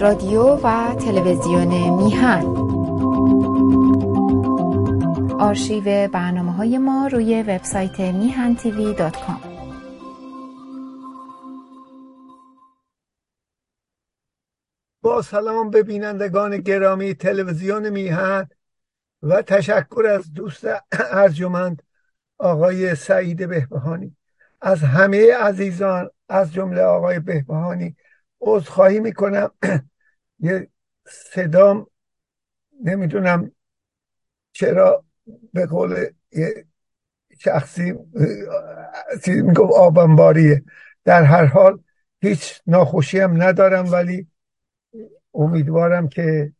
رادیو و تلویزیون میهن. آرشیو برنامه های ما روی وبسایت میهن تیوی دات کام. با سلام به بینندگان گرامی تلویزیون میهن و تشکر از دوست ارجمند آقای سعید بهبهانی. از همه عزیزان از جمله آقای بهبهانی عذرخواهی می‌کنم یه صدام نمی‌دونم چرا به قول یه شخصی چیز می‌گفت در هر حال هیچ ناخوشی هم ندارم ولی امیدوارم که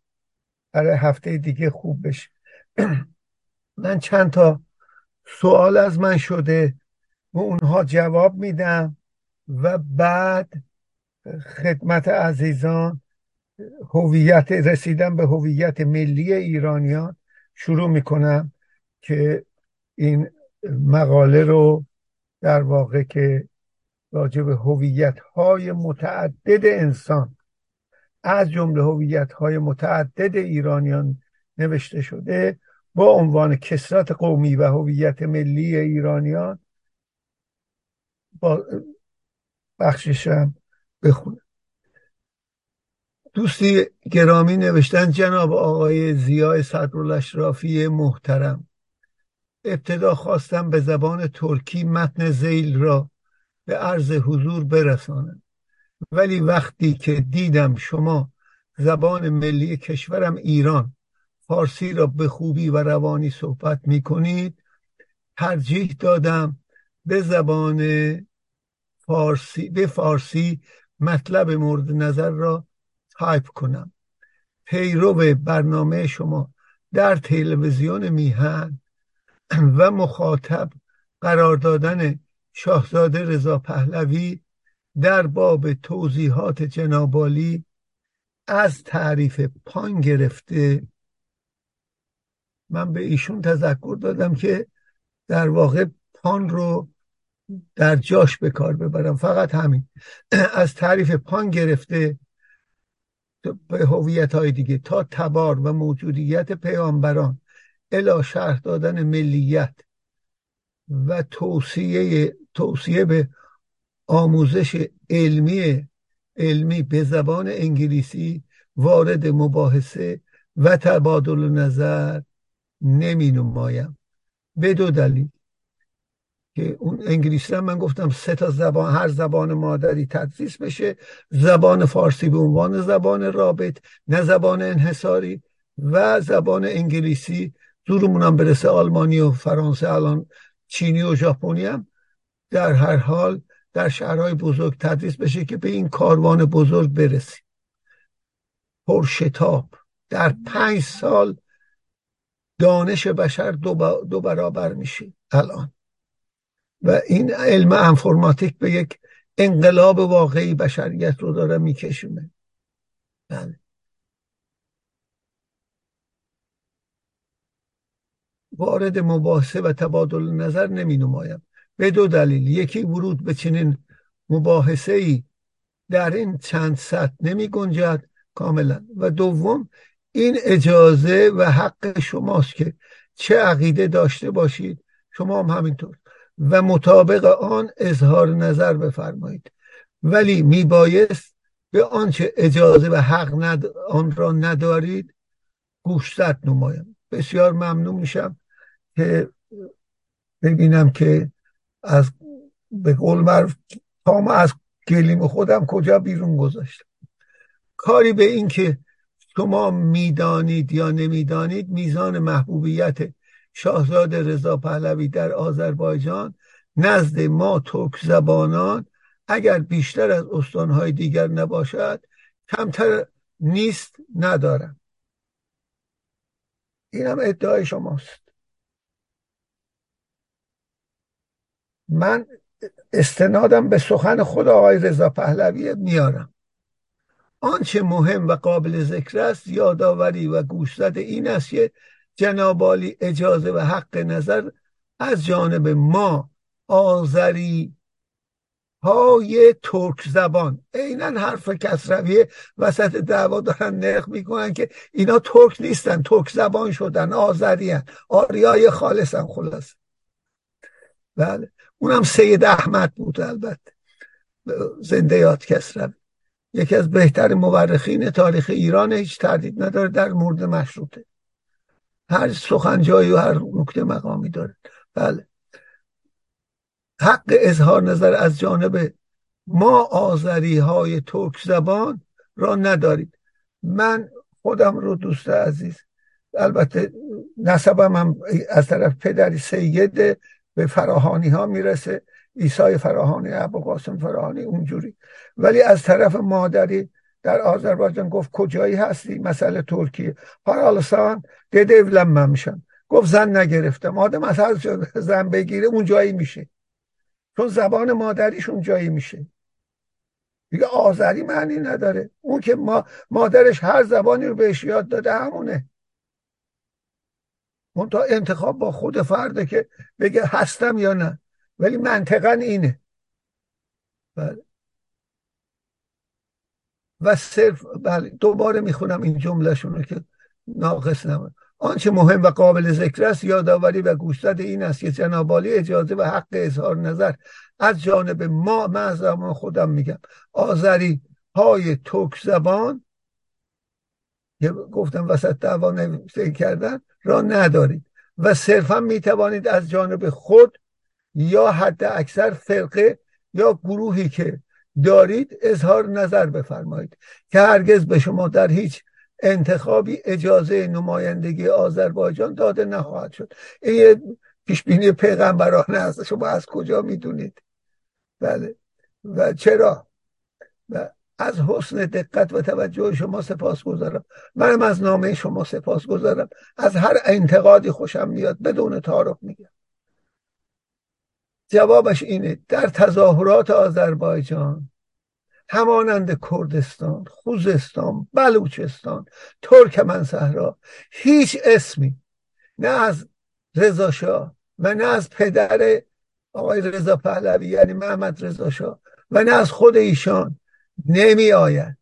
برای هفته دیگه خوب بشه. من چند تا سوال از من شده و اونها جواب میدم و بعد خدمت عزیزان هویت رسیدن به هویت ملی ایرانیان شروع می‌کنم که این مقاله رو در واقع که راجع به هویت های متعدد انسان از جمله هویت های متعدد ایرانیان نوشته شده با عنوان کسرت قومی و هویت ملی ایرانیان با بخششم بخونم. دوستی گرامی نوشتن جناب آقای زیای صدرالاشرافی محترم. ابتدا خواستم به زبان ترکی متن زیل را به عرض حضور برسانم. ولی وقتی که دیدم شما زبان ملی کشورم ایران فارسی را به خوبی و روانی صحبت می کنید ترجیح دادم به زبان فارسی به فارسی مطلب مورد نظر را تایپ کنم. پیرو برنامه شما در تلویزیون میهن و مخاطب قرار دادن شاهزاده رضا پهلوی در باب توضیحات جنابالی از تعریف پان گرفته. من به ایشون تذکر دادم که در واقع پان رو در جاش به کار ببرم. فقط همین. از تعریف پان گرفته به هویت های دیگه تا تبار و موجودیت پیامبران الا شرح دادن ملیت و توصیه توصیه به آموزش علمی علمی به زبان انگلیسی وارد مباحثه و تبادل نظر نمی نمایم. به دو دلیل. که اون انگلیسی من گفتم سه تا زبان هر زبان مادری تدریس بشه. زبان فارسی به عنوان زبان رابط نه زبان انحصاری و زبان انگلیسی. زورمون هم برسه آلمانی و فرانسه الان چینی و ژاپنی هم. در هر حال در شهرهای بزرگ تدریس بشه که به این کاروان بزرگ برسیم. پرشتاب. در پنج سال دانش بشر دو, دو برابر میشه الان. و این علم انفرماتیک به یک انقلاب واقعی بشریت رو داره میکشونه. بله. وارد مباحثه و تبادل نظر نمی نمایم به دو دلیل. یکی ورود به چنین مباحثه ای در این چند سطح نمی گنجد کاملا. و دوم این اجازه و حق شماست که چه عقیده داشته باشید. شما هم همینطور. و مطابق آن اظهار نظر بفرمایید. ولی میبایست به آنچه اجازه و حق ند... آن را ندارید گوشزد نمایم. بسیار ممنون میشم که ببینم که از به قول معروف تام از گلیم خودم کجا بیرون گذاشتم. کاری به این که شما می‌دانید یا نمی‌دانید میزان محبوبیت شاهزاده رضا پهلوی در آذربایجان نزد ما ترک زبانان اگر بیشتر از استانهای دیگر نباشد کمتر نیست ندارم. این هم ادعای شماست. من استنادم به سخن خود آقای رضا پهلوی میارم. آنچه مهم و قابل ذکر است یادآوری و گوشزد این است که جنابالی اجازه و حق نظر از جانب ما آذری های ترک زبان. عینا حرف کسرویه وسط دعوا دارن نق می‌کنن که اینا ترک نیستن ترک زبان شدن آذری هن. آریای خالصن خلاص بله. اونم سید احمد بود البته. زنده یاد کسروی. یکی از بهتر مورخین تاریخ ایران هیچ تردید نداره در مورد مشروطه. هر سخنجایی و هر نکته مقامی داره. بله. حق اظهار نظر از جانب ما آذری های ترک زبان را ندارید. من خودم رو دوست عزیز البته نسبم هم از طرف پدری سید به فراهانی ها می‌رسه ایسای فراهانی ابو قاسم فراهانی اونجوری. ولی از طرف مادری در آذربایجان گفت کجایی هستی؟ مسئله ترکیه. پارالسان دده evlenmemişim گفت زن نگرفتم. آدم از هر زن بگیره اون جایی میشه. چون زبان مادریش اون جایی میشه. دیگه آذری معنی نداره. اون که ما مادرش هر زبانی رو بهش یاد داده همونه. اون تا انتخاب با خود فرده که بگه هستم یا نه. ولی منطقا اینه. بله. و صرف بله دوباره می‌خونم این جملهشون رو که ناقص نمون آنچه مهم و قابل ذکر است یادآوری و گوشزد این است که جنابالی اجازه و حق اظهار نظر از جانب ما من خودم میگم. آذری های توک زبان گفتم وسط دعوا کردن را ندارید و صرفا می‌توانید از جانب خود یا حد اکثر فرقه یا گروهی که دارید اظهار نظر بفرمایید که هرگز به شما در هیچ انتخابی اجازه نمایندگی آذربایجان داده نخواهد شد. این یه پیشبینی پیغمبرانه است. شما از کجا می‌دونید؟ بله. و چرا؟ و از حسن دقت و توجه شما سپاس گذارم منم از نامه شما سپاس گذارم از هر انتقادی خوشم میاد بدون تعارف میگم. جوابش اینه در تظاهرات آذربایجان همانند کردستان خوزستان بلوچستان ترکمن صحرا هیچ اسمی نه از رضا شاه و نه از پدر آقای رضا پهلوی یعنی محمد رضا شاه و نه از خود ایشان نمی آید.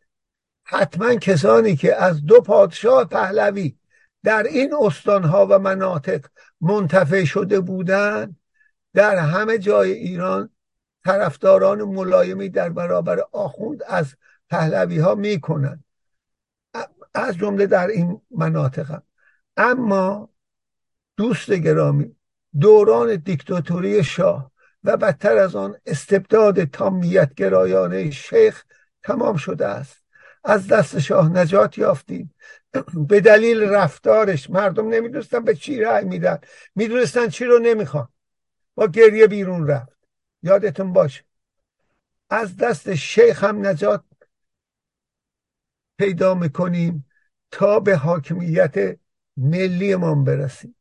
حتما کسانی که از دو پادشاه پهلوی در این استانها و مناطق منتفع شده بودند در همه جای ایران طرفداران ملایمی در برابر آخوند از پهلوی ها می‌کنند. از جمله در این مناطق هم. اما دوست گرامی دوران دیکتاتوری شاه و بدتر از آن استبداد تامیت گرایانه شیخ تمام شده است. از دست شاه نجات یافتیم. به دلیل رفتارش مردم نمی‌دونستن به چی رأی میدن. می‌دونستن چی رو نمی‌خوان. با گریه بیرون رفت. یادتون باشه. از دست شیخ هم نجات پیدا می‌کنیم تا به حاکمیت ملیمان برسیم.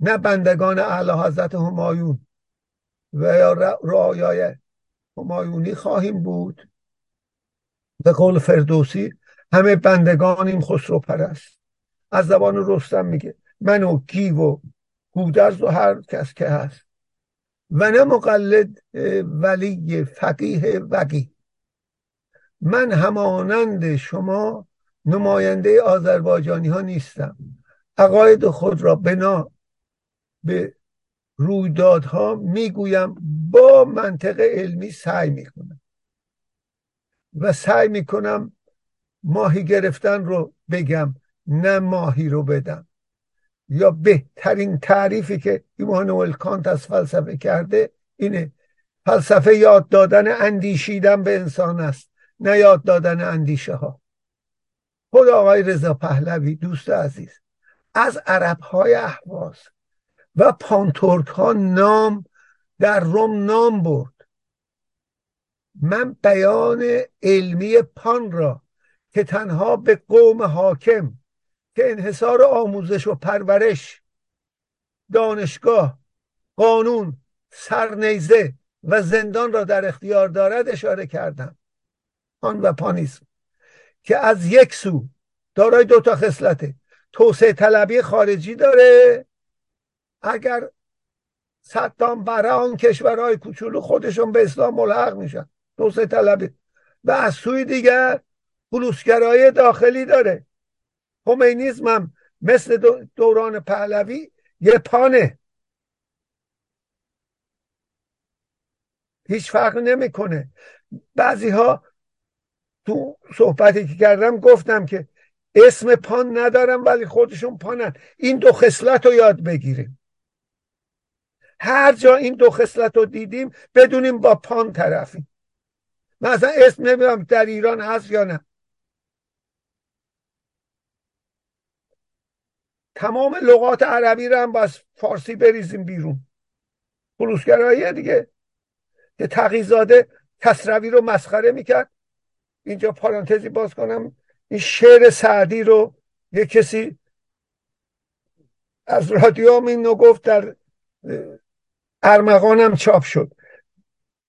نه بندگان اعلی حضرت همایون و یا رعایای همایونی خواهیم بود. به قول فردوسی همه بندگانیم خسرو پرست. از زبان رستم میگه من و گیو و گودرز و هر کس که هست. و نه مقلد ولی فقیه وقی. من همانند شما نماینده آذربایجانی ها نیستم. عقاید خود را بنا به رویدادها می‌گویم با منطق علمی سعی می‌کنم. و سعی می‌کنم ماهی گرفتن رو بگم نه ماهی رو بدم. یا بهترین تعریفی که ایمانوئل کانت از فلسفه کرده اینه. فلسفه یاد دادن اندیشیدن به انسان است نه یاد دادن اندیشه ها خود آقای رضا پهلوی دوست عزیز از عرب های احواز و پانتورک ها نام در روم نام برد. من بیان علمی پان را که تنها به قوم حاکم که انحصار آموزش و پرورش دانشگاه قانون سرنیزه و زندان را در اختیار دارد اشاره کردم. آن و پانیسم که از یک سو دارای دو تا خصلته. توسعه طلبی خارجی داره. اگر صدام برای آن کشورهای کوچولو خودشون به اسلام ملحق میشن. توسعه طلبی. و از سوی دیگر خلوصگرایی داخلی داره. خمینیزم هم مثل دوران پهلوی یه پانه. هیچ فرق نمی‌کنه. بعضی ها تو صحبتی که کردم گفتم که اسم پان ندارم ولی خودشون پانن. این دو خصلت رو یاد بگیریم. هر جا این دو خصلت رو دیدیم بدونیم با پان طرفیم. مثلا اسم نمی‌دونم در ایران هست یا نه. تمام لغات عربی رو هم باز فارسی بریزیم بیرون. خلوصگرایی دیگه. که تقیزاده تصروی رو مسخره می‌کرد. اینجا پارانتزی باز کنم. این شعر سعدی رو یه کسی از رادیو هم اینو گفت در ارمغانم چاپ شد.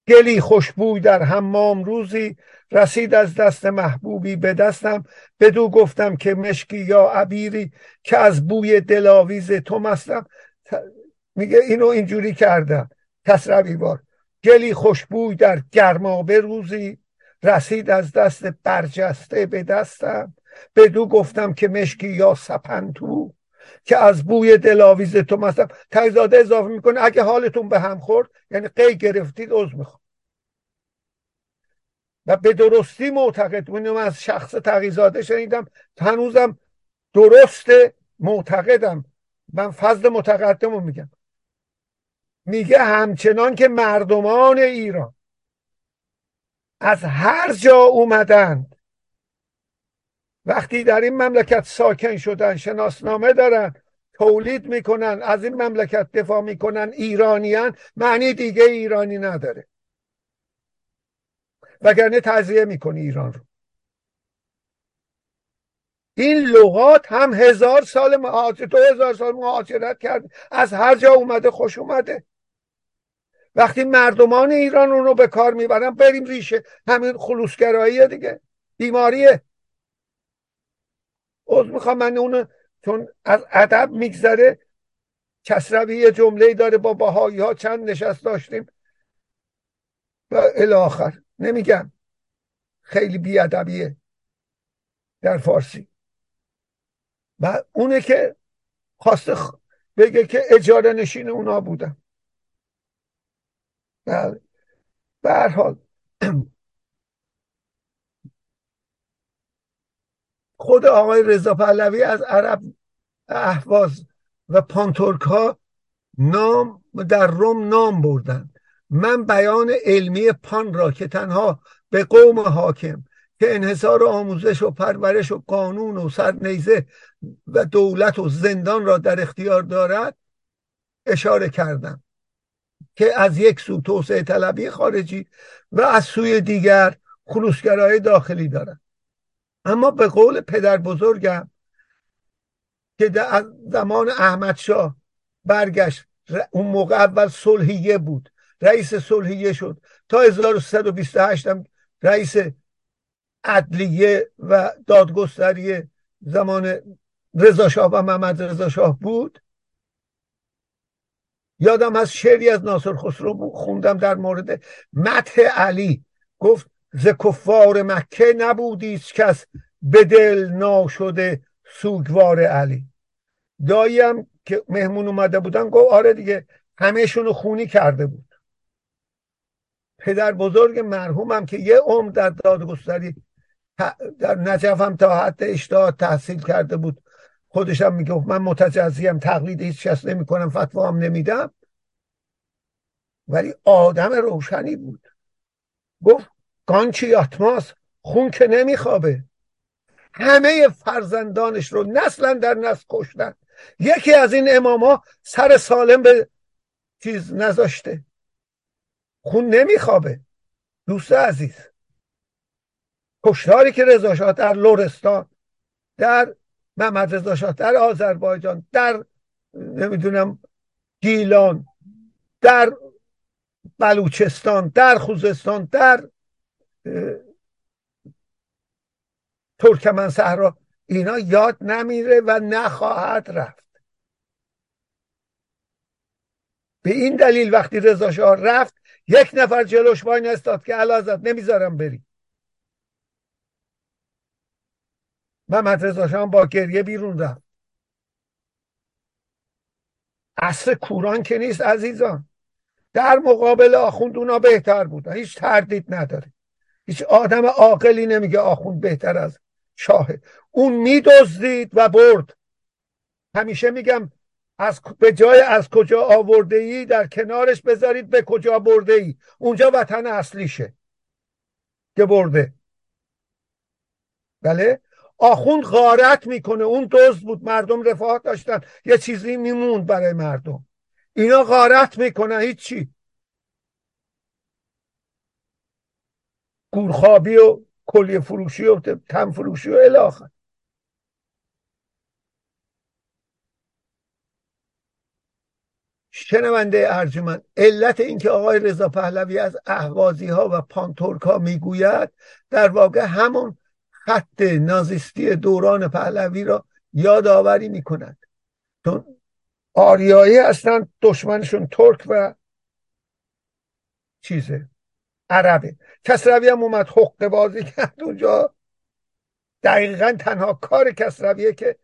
گلی خوشبوی در حمام روزی رسید از دست محبوبی به دستم بدو گفتم که مشکی یا عبیری که از بوی دلاویز تو مستم. میگه اینو اینجوری کردم. تصروی بار. گلی خوشبوی در گرمابه روزی رسید از دست برجسته به دستم. بدو گفتم که مشکی یا سپنتو که از بوی دلاویز تو مثلا تایزاده اضافه می‌کنه. اگه حالتون به هم خورد یعنی قی گرفتید عضو می‌خوام. و به درستی معتقد بودم از شخص تقیزاده شنیدم. هنوزم درست معتقدم. من فضل متقدم رو میگم. میگه همچنان که مردمان ایران از هر جا اومدند وقتی در این مملکت ساکن شدن شناسنامه دارن تولید می‌کنن از این مملکت دفاع می‌کنن ایرانیان معنی دیگه ایرانی نداره. وگرنه تضیه می‌کنی ایران رو. این لغات هم هزار سال مهاجرت تو هزار سال مهاجرت کرد. از هر جا اومده خوش اومده. وقتی مردمان ایران اون رو به کار می‌برن بریم ریشه همین خلوصگرایی دیگه. بیماریه. از می‌خوام من اونو چون از ادب میگذره. کسروی یه جمله داره با باهایی ها چند نشست داشتیم. و الاخر نمیگم خیلی بیادبیه در فارسی. و اونه که خواسته بگه که اجاره نشین اونا بودن. بله. به حال. خود آقای رضا پهلوی از عرب احواز و پانتورک ها نام در روم نام بردن. من بیان علمی پان را که تنها به قوم حاکم که انحصار آموزش و پرورش و قانون و سرنیزه و دولت و زندان را در اختیار دارد اشاره کردم که از یک سو توسعه طلبی خارجی و از سوی دیگر خلوصگرای داخلی دارد. اما به قول پدر بزرگم که در زمان احمد شاه برگشت اون موقع اول صلحیه بود. رئیس صلحیه شد. تا 1328 هم رئیس عدلیه و دادگستری زمان رضا شاه و محمد رضا شاه بود. یادم از شعری از ناصر خسرو خوندم در مورد مدح علی. گفت ز کفار مکه نبودی کس به دل ناشده سوگوار علی. داییم که مهمون اومده بودن گفت آره دیگه همهشون خونی کرده بود. پدر بزرگ مرحومم که یه عمر در دادگستری در نجف هم تا حد اشتهاد تحصیل کرده بود. خودش هم میگه من متجزیم تقلید هیچ کس نمی کنم فتوا هم نمیدم. ولی آدم روشنی بود. گفت گانچی آتماس خون که نمیخوابه. همه فرزندانش رو نسلا در نسل کشتن. یکی از این اماما سر سالم به چیز نذاشته. خون نمیخوابه. دوست عزیز. کشتاری که رضا در لورستان در محمد رضا در آذربایجان در نمی‌دونم گیلان در بلوچستان در خوزستان در ترکمن صحرا اینا یاد نمیره و نخواهد رفت. به این دلیل وقتی رضا رفت یک نفر جلوش وای نستاد که علازت نمی‌ذارم بری. محمد رضا با گریه بیرون رفت. عصر کوران که نیست عزیزان. در مقابل آخوند اونا بهتر بودن هیچ تردید نداره. هیچ آدم عاقلی نمیگه آخوند بهتر از شاهه اون میدزدید و برد. همیشه میگم از به جای از کجا آورده ای در کنارش بذارید به کجا برده ای اونجا وطن اصلیشه. که برده. بله؟ آخوند غارت می‌کنه. اون دزد بود. مردم رفاه داشتن. یه چیزی میموند برای مردم. اینا غارت می‌کنن. هیچی. گورخوابی و کلیه فروشی و تم فروشی و الاخر شنونده ارجمند علت اینکه آقای رضا پهلوی از اهوازی ها و پانتورک ها می‌گوید در واقع همون خط نازیستی دوران پهلوی را یادآوری می‌کند. چون آریایی هستن دشمنشون ترک و چیزه عربه. کسروی هم اومد حق بازی کرد اونجا. دقیقا تنها کار کسرویه که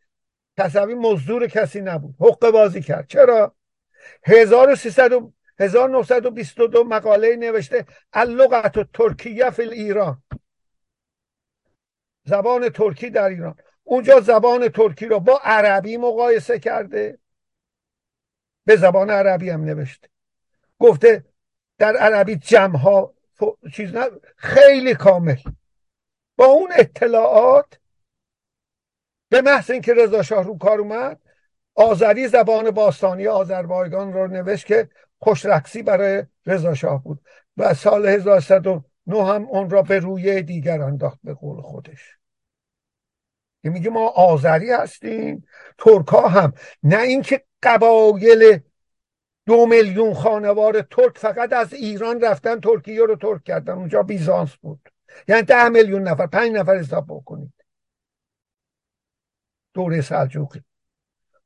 کسروی مزدور کسی نبود. حق بازی کرد. چرا؟ 1922 مقاله نوشته اللغت و ترکیه فی ایران زبان ترکی در ایران. اونجا زبان ترکی رو با عربی مقایسه کرده. به زبان عربی هم نوشته. گفته در عربی جمع چیز نه خیلی کامل. با اون اطلاعات به محض اینکه رضا شاه رو کار اومد آذری زبان باستانی آذربایجان رو نوشت که خوشرقصی برای رضا شاه بود و سال 1109 هم اون را به روی دیگر انداخت به قول خودش. که میگه ما آذری هستیم ترکا هم. نه اینکه قبایل دو میلیون خانوار ترک فقط از ایران رفتن ترکیه رو ترک کردن. اونجا بیزانس بود. یعنی ده میلیون نفر پنج نفر حساب بکنید. دوره سلجوقی.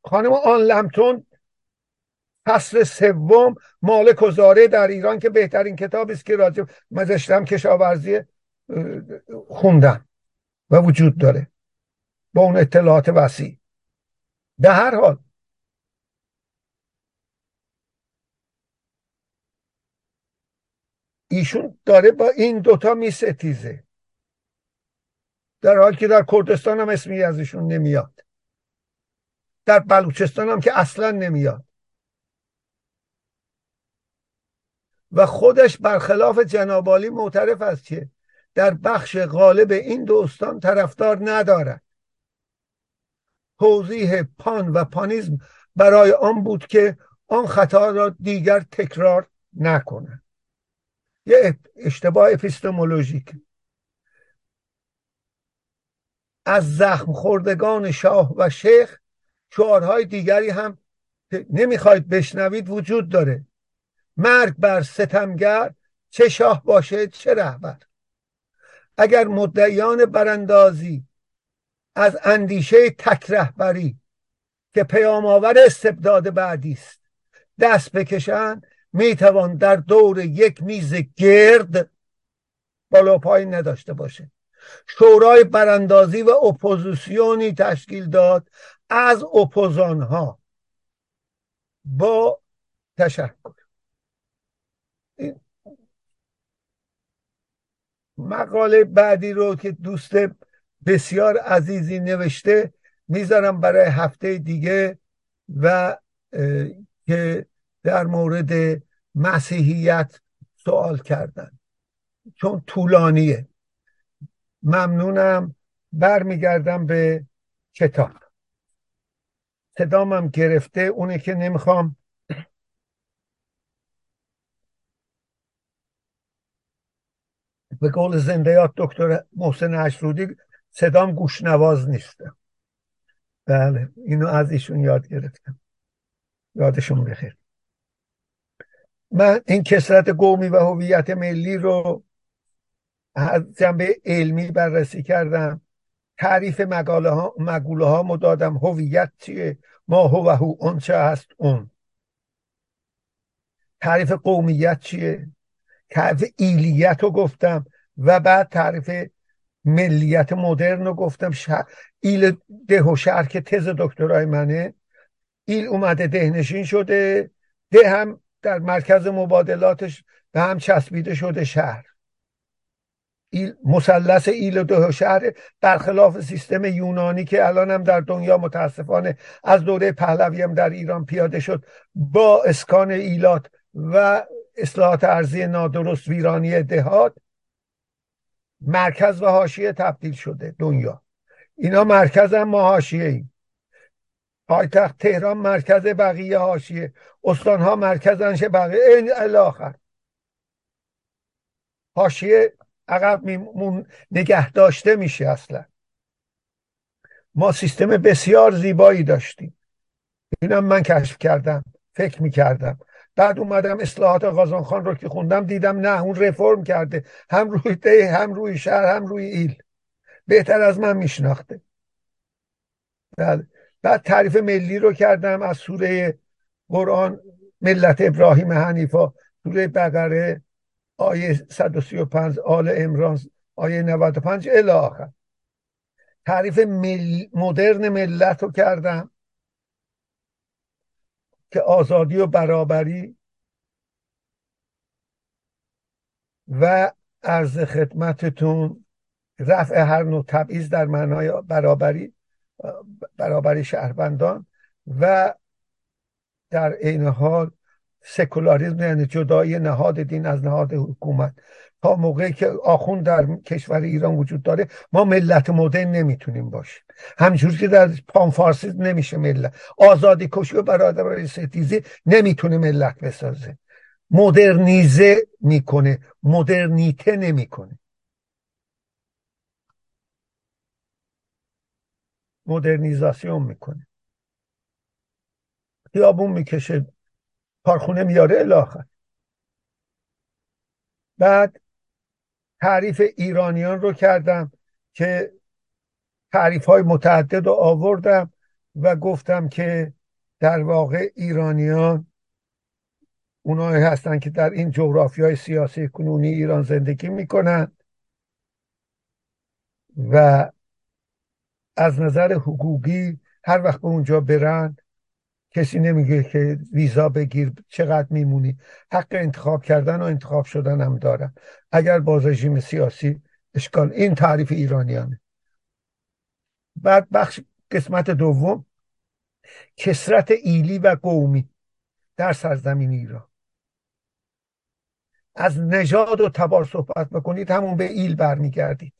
خانم آن لمتون فصل سوم مالک و زاره در ایران که بهترین کتاب است که راجب مزشتم کشاورزی خوندن و وجود داره با اون اطلاعات وسیع. به هر حال ایشون داره با این دوتا می ستیزه. در حال که در کردستان هم اسمی ازشون نمیاد. در بلوچستان هم که اصلا نمیاد. و خودش برخلاف جنابالی معترف است که در بخش غالب این دوستان طرفدار ندارد. توضیح پان و پانیزم برای آن بود که آن خطا را دیگر تکرار نکنه یه اشتباه اپیستمولوژیک. از زخم خوردگان شاه و شیخ شعارهای دیگری هم نمی‌خواید بشنوید وجود داره. مرگ بر ستمگر چه شاه باشه چه رهبر. اگر مدعیان براندازی از اندیشه تک رهبری که پیامآور استبداد بعدی است دست بکشن می‌توان در دور یک میز گرد بالا پایین نداشته باشه شورای براندازی و اپوزیسیونی تشکیل داد از اپوزان ها با تشکر. مقاله بعدی رو که دوست بسیار عزیزی نوشته می‌ذارم برای هفته دیگه و که در مورد مسیحیت سوال کردن. چون طولانیه. ممنونم. برمیگردم به کتاب. صدامم گرفته اونه که نمی‌خوام. به قول زندیات دکتر محسن اشرودی صدام گوشنواز نیستم بله اینو از ایشون یاد گرفتم. یادشون بخیر. من این کسرت قومی و هویت ملی رو از جنبه علمی بررسی کردم. تعریف مقاله ها مقوله ها مدادم هویت چیه؟ ما هو و هو اون چه هست اون. تعریف قومیت چیه؟ تعریف ایلیت رو گفتم و بعد تعریف ملیت مدرن رو گفتم. شهر ایل ده و شهر که تز دکترای منه. ایل اومده دهنشین شده. ده هم در مرکز مبادلاتش به هم چسبیده شده شهر. ایل مثلث ایل و ده شهر برخلاف سیستم یونانی که الان هم در دنیا متاسفانه از دوره پهلوی هم در ایران پیاده شد با اسکان ایلات و اصلاحات ارضی نادرست ویرانی دهات مرکز و حاشیه تبدیل شده دنیا. اینا مرکز هم ما حاشیه ایم. پایتخت تهران مرکز بقیه حاشیه. استانها مرکزنش بقیه. این الاخر. حاشیه عقب میمون نگه داشته میشه اصلا. ما سیستم بسیار زیبایی داشتیم. اینم من کشف کردم فکر می‌کردم. بعد اومدم اصلاحات غازان خان رو که خوندم دیدم نه اون رفرم کرده. هم روی ده هم روی شهر هم روی ایل. بهتر از من میشناخته. بله بعد تعریف ملی رو کردم از سوره قرآن ملت ابراهیم حنیفا سوره بقره. آیه 135 آل امران آیه 95 الی آخر. تعریف مل... مدرن ملت رو کردم که آزادی و برابری و عرض خدمتتون رفع هر نوع تبعیض در معنای برابری برابری شهروندان و در عین حال سکولاریزم یعنی جدایی نهاد دین از نهاد حکومت. تا موقعی که آخوند در کشور ایران وجود داره ما ملت مدرن نمی‌تونیم باشیم. همجور که در پانفارسیزم نمیشه ملت. آزادی کشی و برادری ستیزی نمی‌تونه ملت بسازه. مدرنیزه می‌کنه مدرنیته نمی‌کنه. مدرنیزاسیون می‌کنه. خیابون می‌کشه. کارخونه میاره الاخر بعد تعریف ایرانیان رو کردم که تعریف های متعدد رو آوردم و گفتم که در واقع ایرانیان اونایی هستن که در این جغرافی های سیاسی کنونی ایران زندگی می‌کنن و از نظر حقوقی هر وقت به اونجا برن کسی نمیگه که ویزا بگیر چقدر میمونی؟ حق انتخاب کردن و انتخاب شدن هم دارن اگر با رژیم سیاسی اشکال این تعریف ایرانیانه. بعد بخش قسمت دوم کسرت ایلی و قومی در سرزمین ایران. از نژاد و تبار صحبت بکنید همون به ایل برمیگردید.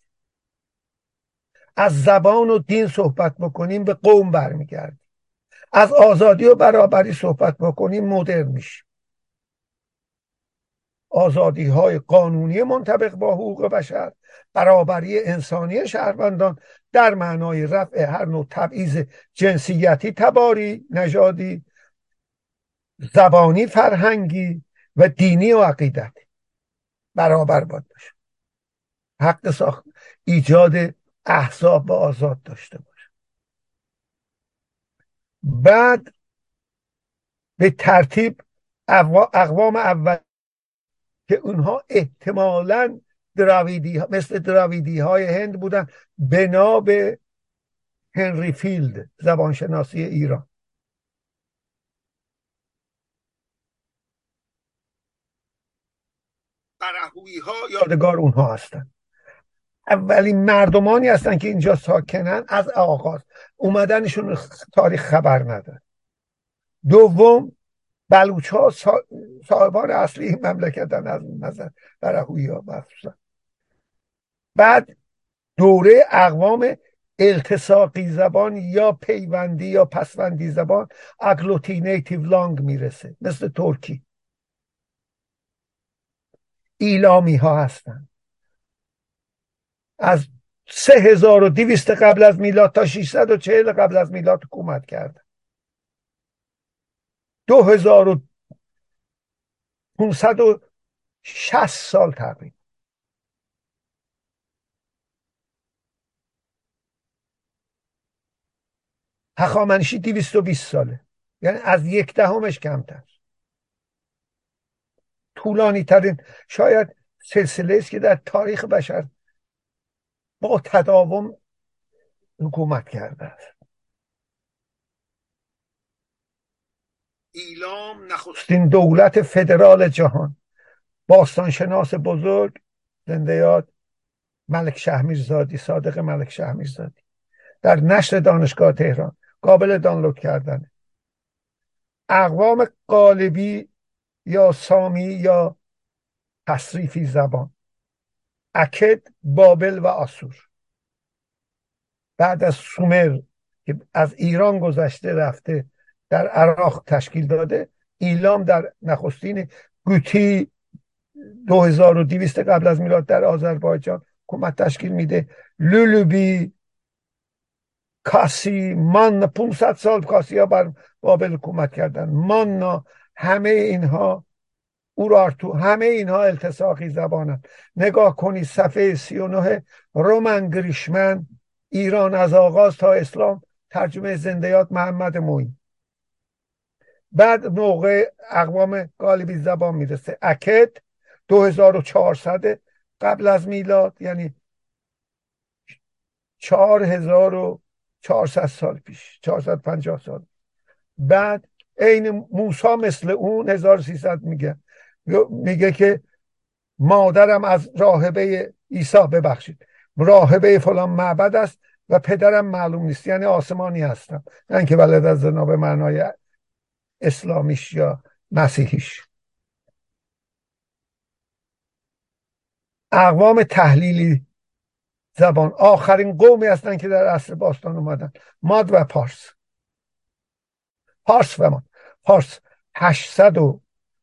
از زبان و دین صحبت بکنیم به قوم برمیگردیم. از آزادی و برابری صحبت بکنیم مدرن میشیم. آزادی های قانونی منطبق با حقوق بشر برابری انسانی شهروندان در معنای رفع هر نوع تبعیض جنسیتی تباری نژادی زبانی فرهنگی و دینی و عقیدتی برابر باید باشه. حق ساخت ایجاد احزاب و آزاد داشته باشه. بعد به ترتیب اقوام اول که اونها احتمالا دراویدی مثل دراویدی های هند بودن بنا به هنری فیلد زبانشناسی ایران. برهوی ها یادگار اونها هستن. اولین مردمانی هستن که اینجا ساکنن از آغاز. اومدنشون تاریخ خبر نداره دوم بلوچ ها صاحبان اصلی این مملکتن از نظر برهوی ها مخصوصا. بعد دوره اقوام التصاقی زبان یا پیوندی یا پسوندی زبان agglutinative language می‌رسه مثل ترکی. ایلامی ها هستن. از سه هزار و دویست قبل از میلاد تا و چهل قبل از میلاد حکومت کرد. دو هزار و پونصد و شست سال تقریبا. هخامنشی دیویست و بیست ساله. یعنی از یک دهمش کمتر. طولانی ترین شاید سلسله است که در تاریخ بشر با تداوم حکومت کرده است. ایلام نخستین دولت فدرال جهان باستانشناس بزرگ زنده یاد ملک شهمیرزادی صادق ملک شهمیرزادی در نشر دانشگاه تهران قابل دانلود کردن. اقوام قالبی یا سامی یا تصریفی زبان. اکد بابل و آسور. بعد از سومر که از ایران گذشته رفته در عراق تشکیل داده ایلام در نخستین گوتی 2200 قبل از میلاد در آذربایجان حکومت تشکیل میده. لولوبی کاسی مان 500 سال کاسی ها بر بابل حکومت کردن. مانا همه اینها اورارتو همه اینها التساقی زبانن نگاه کنی صفحه 39 رومن گریشمن ایران از آغاز تا اسلام ترجمه زندیات محمد موین. بعد موقع اقوام غالبی زبان می‌رسه. اکد 2400 قبل از میلاد یعنی 4400 سال پیش 450 سال. بعد عین موسا مثل اون 1300 میگه میگه که مادرم از راهبه عیسی ببخشید راهبه فلان معبد است و پدرم معلوم نیست یعنی آسمانی هستم. نه که ولد از زنا به معنای اسلامیش یا مسیحیش. اقوام تحلیلی زبان. آخرین قومی هستند که در عصر باستان اومدن. ماد و پارس. پارس و ماد. پارس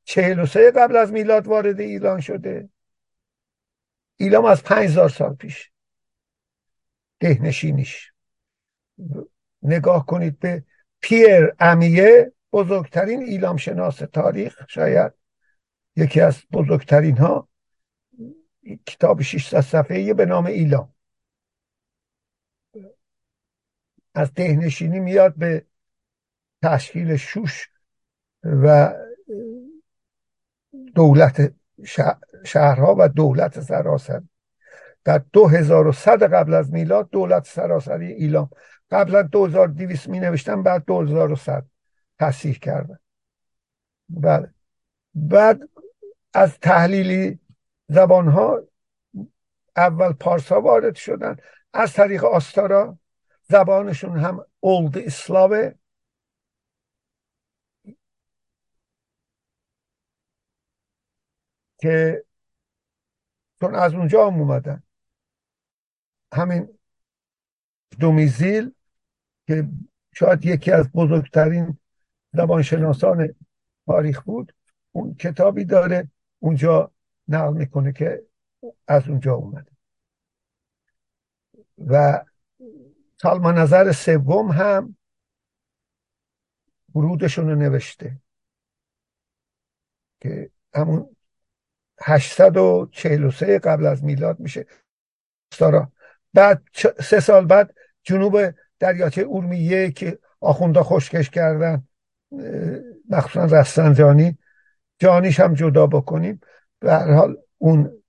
843 قبل از میلاد وارد ایران شده. ایلام از 5000 سال پیش. دهنشینیش. نگاه کنید به پیر امیه بزرگترین ایلام شناس تاریخ شاید یکی از بزرگترین ها کتاب 600 صفحه به نام ایلام. از دهنشینی میاد به تشکیل شوش و دولت شهرها و دولت سراسری در 2100 قبل از میلاد دولت سراسری ایلام. قبلا 2200 می نوشتن بعد 2100 تصحیح کردن. بله. بعد از تحلیلی زبان ها اول پارسا وارد شدن. از طریق آستارا زبانشون هم اولد اسلاوه که چون از اونجا هم اومدن. همین دومیزیل که شاید یکی از بزرگترین زبانشناسان تاریخ بود اون کتابی داره اونجا نقل می‌کنه که از اونجا اومده. و سالما نظر سوم هم ورودشون رو نوشته. که همون 843 قبل از میلاد میشه. سارا. بعد سه سال بعد جنوب دریاچه اورمیه که آخوندا خشکش کردن مخصوصا رستنجانی. جانیش هم جدا بکنیم. به هر حال اون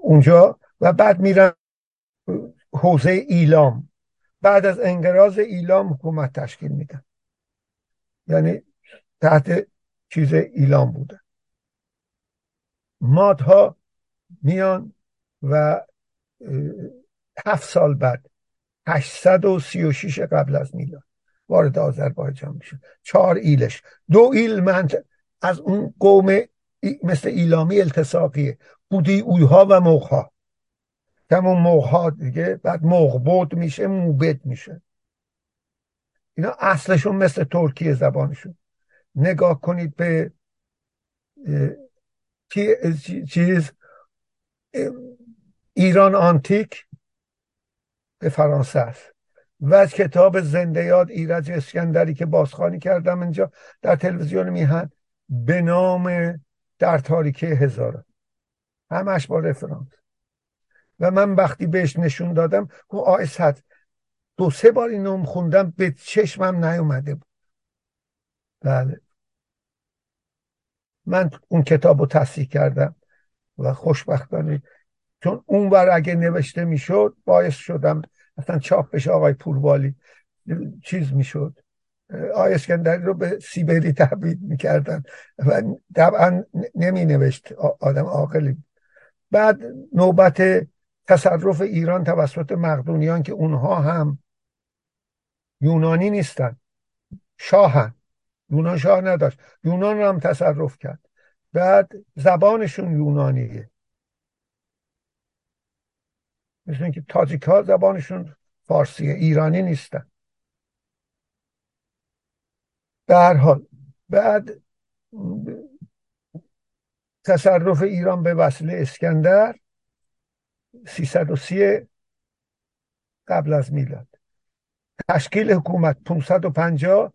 اونجا و بعد میرن حوزه ایلام. بعد از انقراض ایلام حکومت تشکیل میدن. یعنی تحت چیز ایلام بوده. مادها میان و هفت سال بعد 836 قبل از میلاد وارد آذربایجان میشه چهار ایلش. دو ایل من از اون قوم مثل ایلامی التساقیه بودی اویها و موغها همون موغها دیگه بعد بود میشه موبد میشه. اینا اصلشون مثل ترکیه زبانشون. نگاه کنید به چیز ایران آنتیک به فرانسه است. و از کتاب زنده یاد ایرج اسکندری که بازخوانی کردم اینجا در تلویزیون میهن به نام در تاریکه هزاران همش با رفرانس. و من وقتی بهش نشون دادم گفت آیس هست دو سه بار اینو خوندم به چشمم نیومده بود. بله. من اون کتاب رو تصحیح کردم و خوشبختانه چون اون ور اگه نوشته می‌شد باعث شدم اصلا چاپ بشه آقای پوروالی. چیز می‌شد. آقای اسکندری رو به سیبری تبعید می‌کردن و طبعا نمی نوشت آدم عاقلی. بعد نوبت تصرف ایران توسط مقدونیان که اونها هم یونانی نیستن. شاهن. یونان شاه نداشت. یونان رو هم تصرف کرد. بعد زبانشون یونانیه. مثل اینکه تاجیک ها زبانشون فارسیه ایرانی نیستن. هر حال بعد تصرف ایران به وسیله اسکندر 330 قبل از میلاد. تشکیل حکومت 550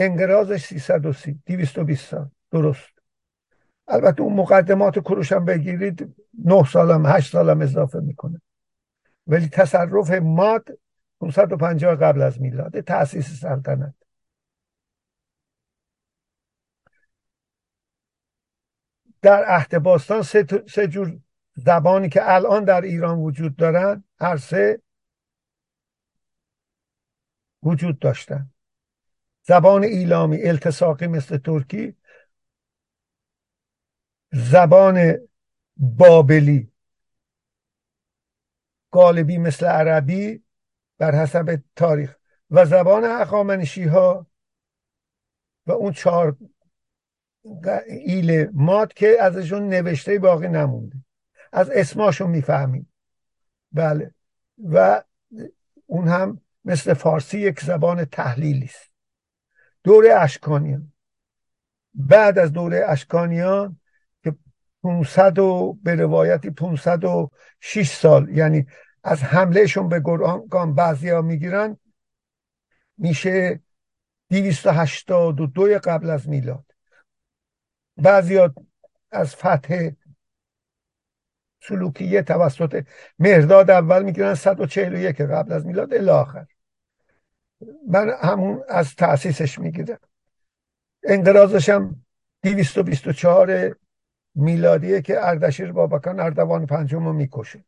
انقراضش 330 220 سال. درست. البته اون مقدمات کروش هم بگیرید 9 سالم 8 سالم اضافه می‌کنه. ولی تصرف ماد 550 قبل از میلاد تأسیس سلطنت. در عهد باستان سه, سه جور زبانی که الان در ایران وجود دارن هر سه وجود داشتن. زبان ایلامی التصاقی مثل ترکی. زبان بابلی قالبی مثل عربی بر حسب تاریخ. و زبان اقامنشی ها و اون چهار ایل ماد که ازشون نوشته باقی نمونده. از اسماشون می‌فهمیم. بله. و اون هم مثل فارسی یک زبان تحلیلی است دوره اشکانیان. بعد از دوره اشکانیان که 500 و به روایتی 506 سال یعنی از حملهشون به گرگان بعضی ها می‌گیرن میشه 282 قبل از میلاد. بعضی از فتح سلوکیه توسط مهرداد اول می‌گیرن 141 قبل از میلاد الی آخر. من همون از تاسیسش می‌گیرم. انقراضش هم 224 میلادیه که اردشیر بابکان اردوان پنجم رو می‌کشه.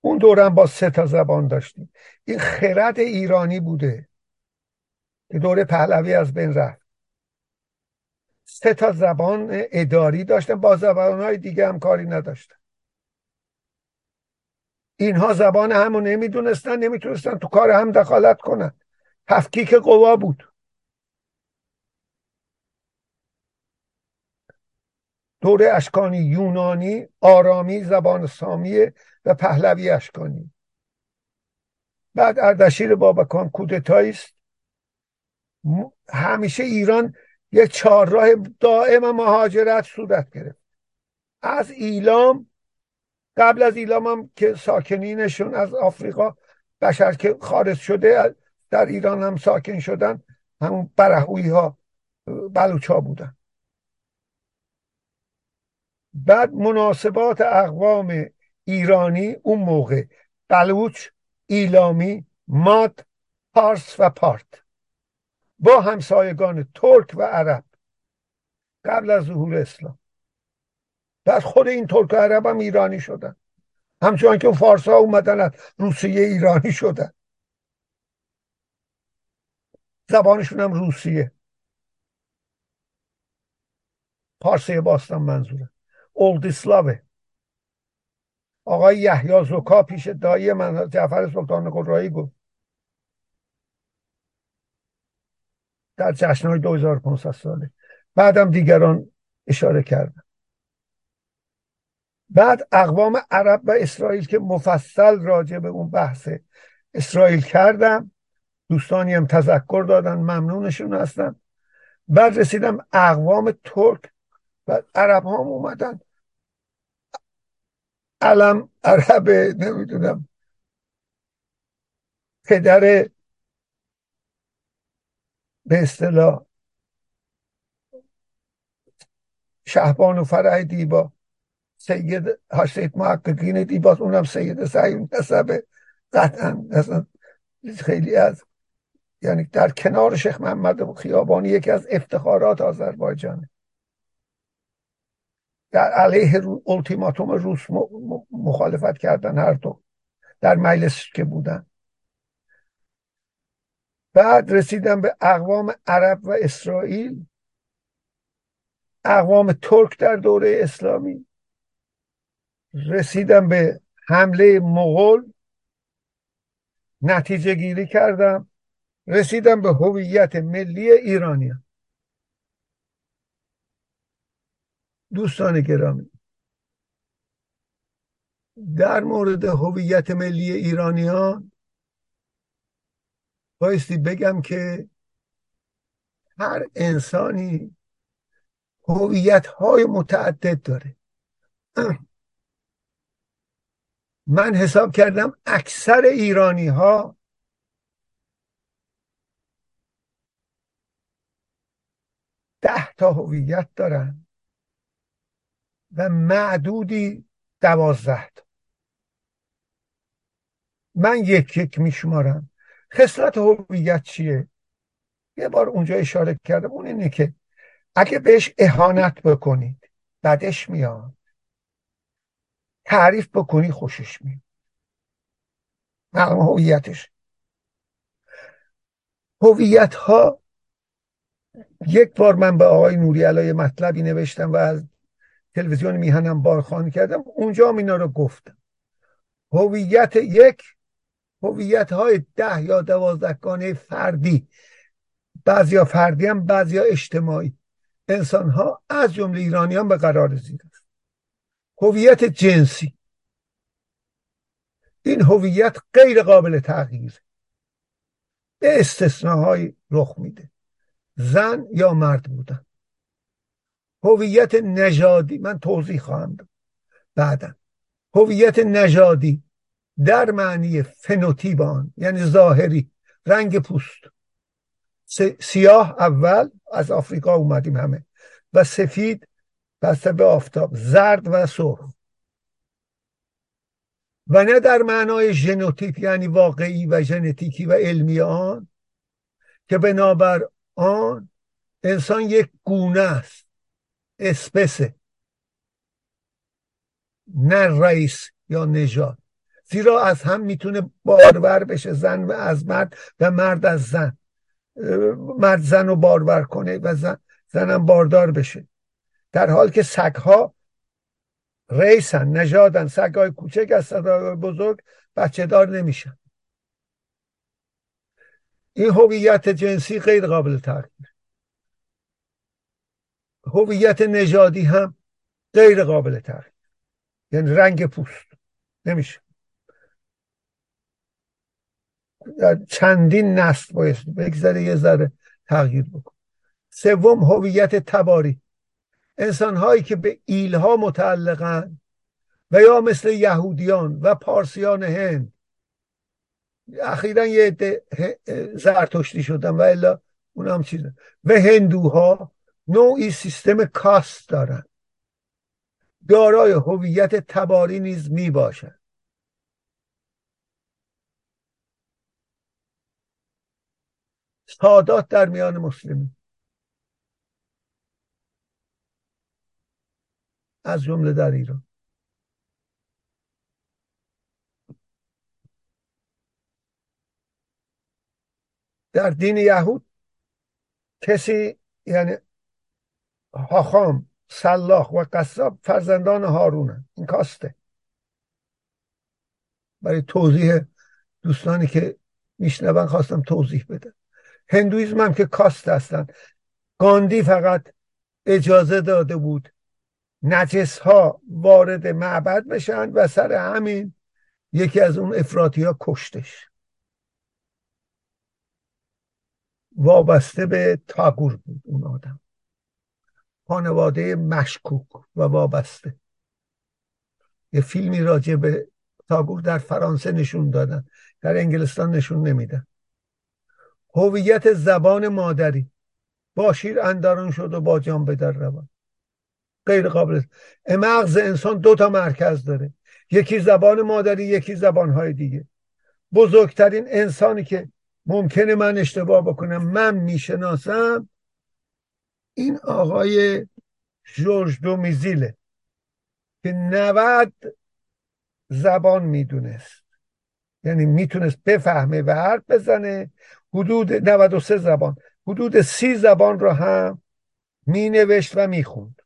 اون دورم با سه تا زبان داشتیم. این خرد ایرانی بوده که دوره پهلوی از بین رفت. سه تا زبان اداری داشتن با زبانهای دیگه هم کاری نداشتن. اینها زبان همو نمی‌دونستن نمی‌تونستن تو کار هم دخالت کنن. تفکیک قوا بود. دوره اشکانی یونانی آرامی زبان سامیه و پهلوی اشکانی. بعد اردشیر بابکان کودتایی است همیشه ایران یک چهارراه دائم مهاجرت صورت گرفت. از ایلام قبل از ایلام هم که ساکنینشون از آفریقا بشر که خارج شده در ایران هم ساکن شدن همون برهوی ها بلوچ ها بودن. بعد مناسبات اقوام ایرانی اون موقع بلوچ ایلامی ماد پارس و پارت. با همسایگان ترک و عرب قبل از ظهور اسلام. بعد خود این ترک عرب هم ایرانی شدن. همچنان که فارس ها اومدن از روسیه ایرانی شدن. زبانشون هم روسیه. پارسی باستان منظوره. اولدیسلاوه. آقای یحیی زکا پیش دایی من جعفر سلطان قرایی گفت. در جشن های 2500 ساله. بعدم دیگران اشاره کردن. بعد اقوام عرب و اسرائیل که مفصل راجع به اون بحث اسرائیل کردم دوستانی هم تذکر دادن ممنونشون هستن بعد رسیدم اقوام ترک و عرب هم اومدن. علم عرب نمی‌دونم. پدر به اصطلاح شهبان و فرح دیبا. سید هاشت محققین دیباس اونم سید سعیم نسبه. قطعا خیلی از یعنی در کنار شیخ محمد خیابانی یکی از افتخارات آذربایجانه در علیه التیماتوم روس مخالفت کردن هر دو. در مجلس که بودن. بعد رسیدم به اقوام عرب و اسرائیل. اقوام ترک در دوره اسلامی. رسیدم به حمله مغول نتیجه گیری کردم رسیدم به هویت ملی ایرانی. دوستان گرامی در مورد هویت ملی ایرانیان بایستی بگم که هر انسانی هویت های متعدد داره. من حساب کردم اکثر ایرانی ها ده تا هویت دارن و معدودی دوازده تا. من یک یک میشمارم. خصلت هویت چیه؟ یه بار اونجا اشاره کردم. اون اینه که اگه بهش اهانت بکنید بدش میاد. تعریف بکنی خوشش میاد. معلوم هویتش. هویت ها یک بار من به آقای نوری علای مطلبی نوشتم و از تلویزیون میهنم بارخوان کردم. اونجا هم اینا رو گفتم. هویت یک هویت های ده یا دوازدهگانه فردی. بعضیا فردی هم بعضیا اجتماعی. انسان ها از جمله ایرانیان به قرار زیر هویت جنسی. این هویت غیر قابل تغییر به استثناهای رخ میده. زن یا مرد بودن. هویت نژادی من توضیح خواهم داد. بعدا هویت نژادی در معنی فنوتیپ آن یعنی ظاهری رنگ پوست. سیاه اول از آفریقا اومدیم همه. و سفید بسته به آفتاب زرد و سرخ. و نه در معنای ژنوتیپ یعنی واقعی و ژنتیکی و علمی آن که بنابر آن انسان یک گونه است اسپسه نه رئیس یا نژاد. زیرا از هم می‌تونه بارور بشه زن و از مرد و مرد از زن. مرد زن رو بارور کنه و زن زنم باردار بشه. در حال که سگها ریسن نژادن سگهای کوچک سگهای بزرگ بچه دار نمیشن. این هویت جنسی غیر قابل تغییر هویت نژادی هم غیر قابل تغییر یعنی رنگ پوست. نمیشه. چندین نسل باید بگذره یه ذره تغییر بکن سوم هویت تباری. انسان هایی که به ایلها متعلقن و یا مثل یهودیان و پارسیان هند اخیرا یه عده زرتشتی شدن و الا اون هم چیزه. و هندوها نوعی سیستم کاست دارن. دارای هویت تباری نیز می باشد سادات در میان مسلمی از جمله در ایران. در دین یهود کسی یعنی هاخام سلاخ و قصاب فرزندان هارونه این کاسته. برای توضیح دوستانی که میشنون خواستم توضیح بده. هندویزم هم که کاست هستند گاندی فقط اجازه داده بود نجس ها وارد معبد بشن و سر همین یکی از اون افراطی ها کشتش. وابسته به تاگور بود اون آدم. خانواده مشکوک و وابسته. یه فیلمی راجع به تاگور در فرانسه نشون دادن. در انگلستان نشون نمیدن. هویت زبان مادری. با شیر اندران شد و با جان بدر روان. غیر قابل. مغز انسان دو تا مرکز داره. یکی زبان مادری یکی زبانهای دیگه. بزرگترین انسانی که ممکنه من اشتباه بکنم من می‌شناسم این آقای جورج دومیزیله که 90 زبان می‌دونست. یعنی می‌تونست بفهمه و حرف بزنه. حدود 93 زبان. حدود سی زبان رو هم مینوشت و می‌خوند.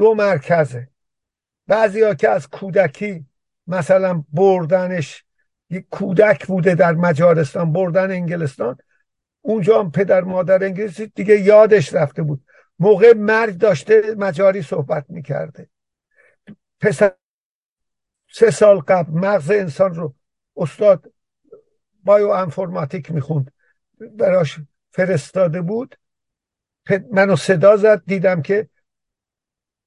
دو مرکزه. بعضی ها که از کودکی مثلا بردنش یک کودک بوده در مجارستان بردن انگلستان اونجا هم پدر مادر انگلیسی دیگه یادش رفته بود. موقع مرگ داشته مجاری صحبت می‌کرده. پسر سه سال قبل مغز انسان رو استاد بایو انفرماتیک می‌خوند. براش فرستاده بود. منو صدا زد دیدم که